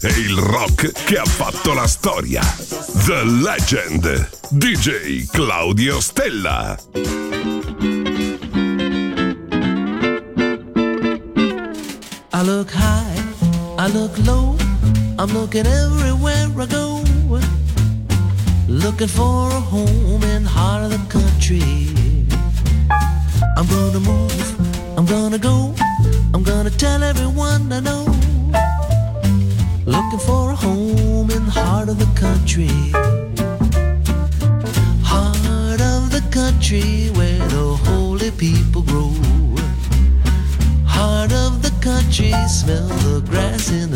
E il rock che ha fatto la storia. The Legend. DJ Claudio Stella. I look high, I look low, I'm looking everywhere I go. Looking for a home in the heart of the country. I'm gonna move, I'm gonna go, I'm gonna tell everyone I know. Looking for a home in the heart of the country. Heart of the country where the holy people grow. Heart of the country, smell the grass in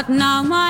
What now, my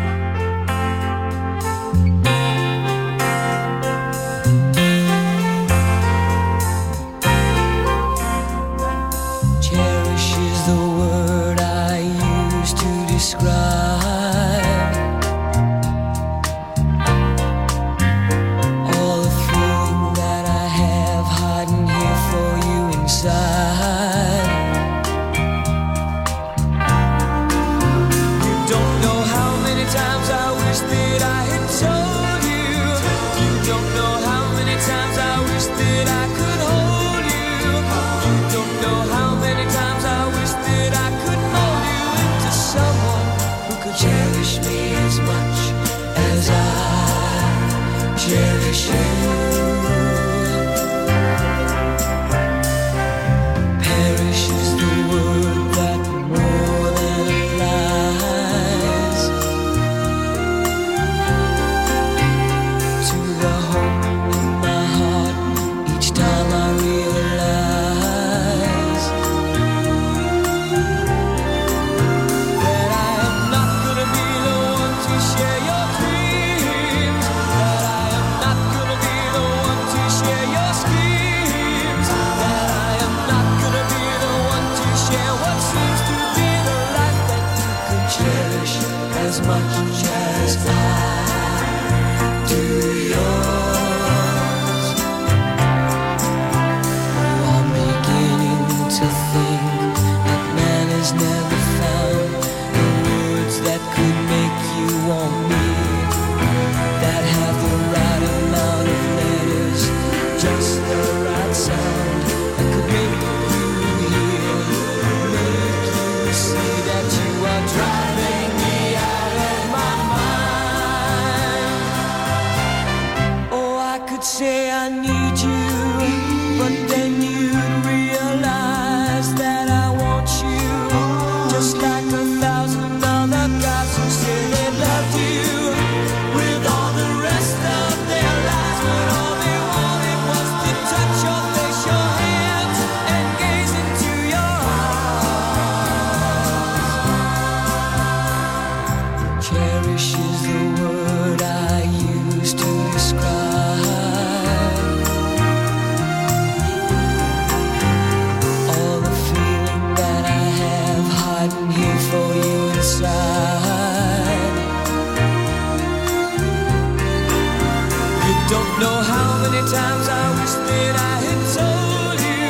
know how many times I wish that I had told you.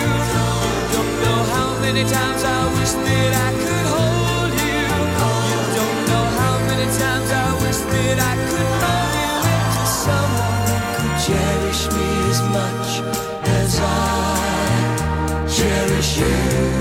Don't know how many times I wish that I could hold you. You don't know how many times I wish that I could love you into someone that could cherish me as much as I cherish you.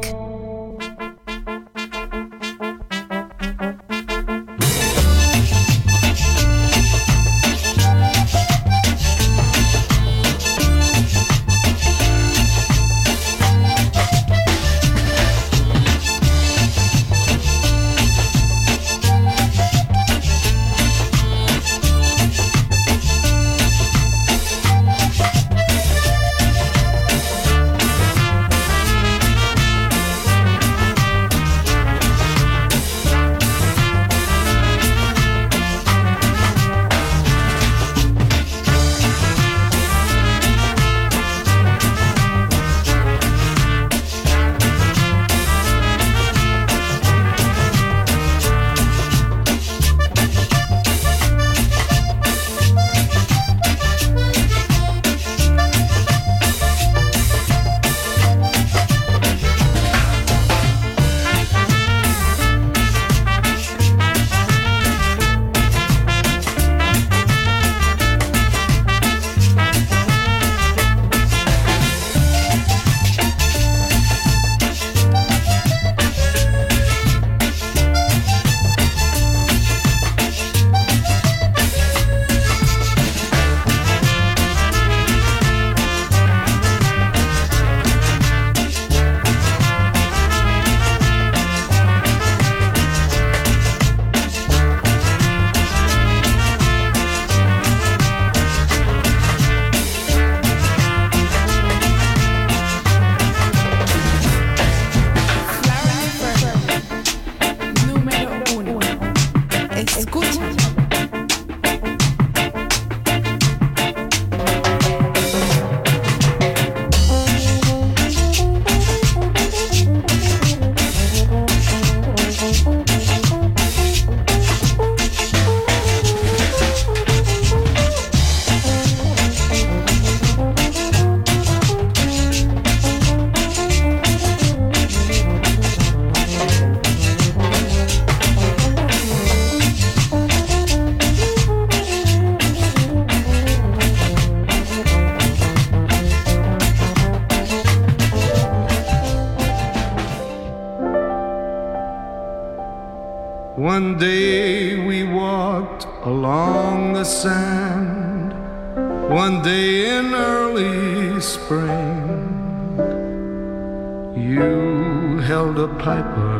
piper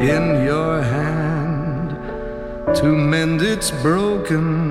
in your hand to mend its broken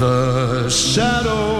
the shadow.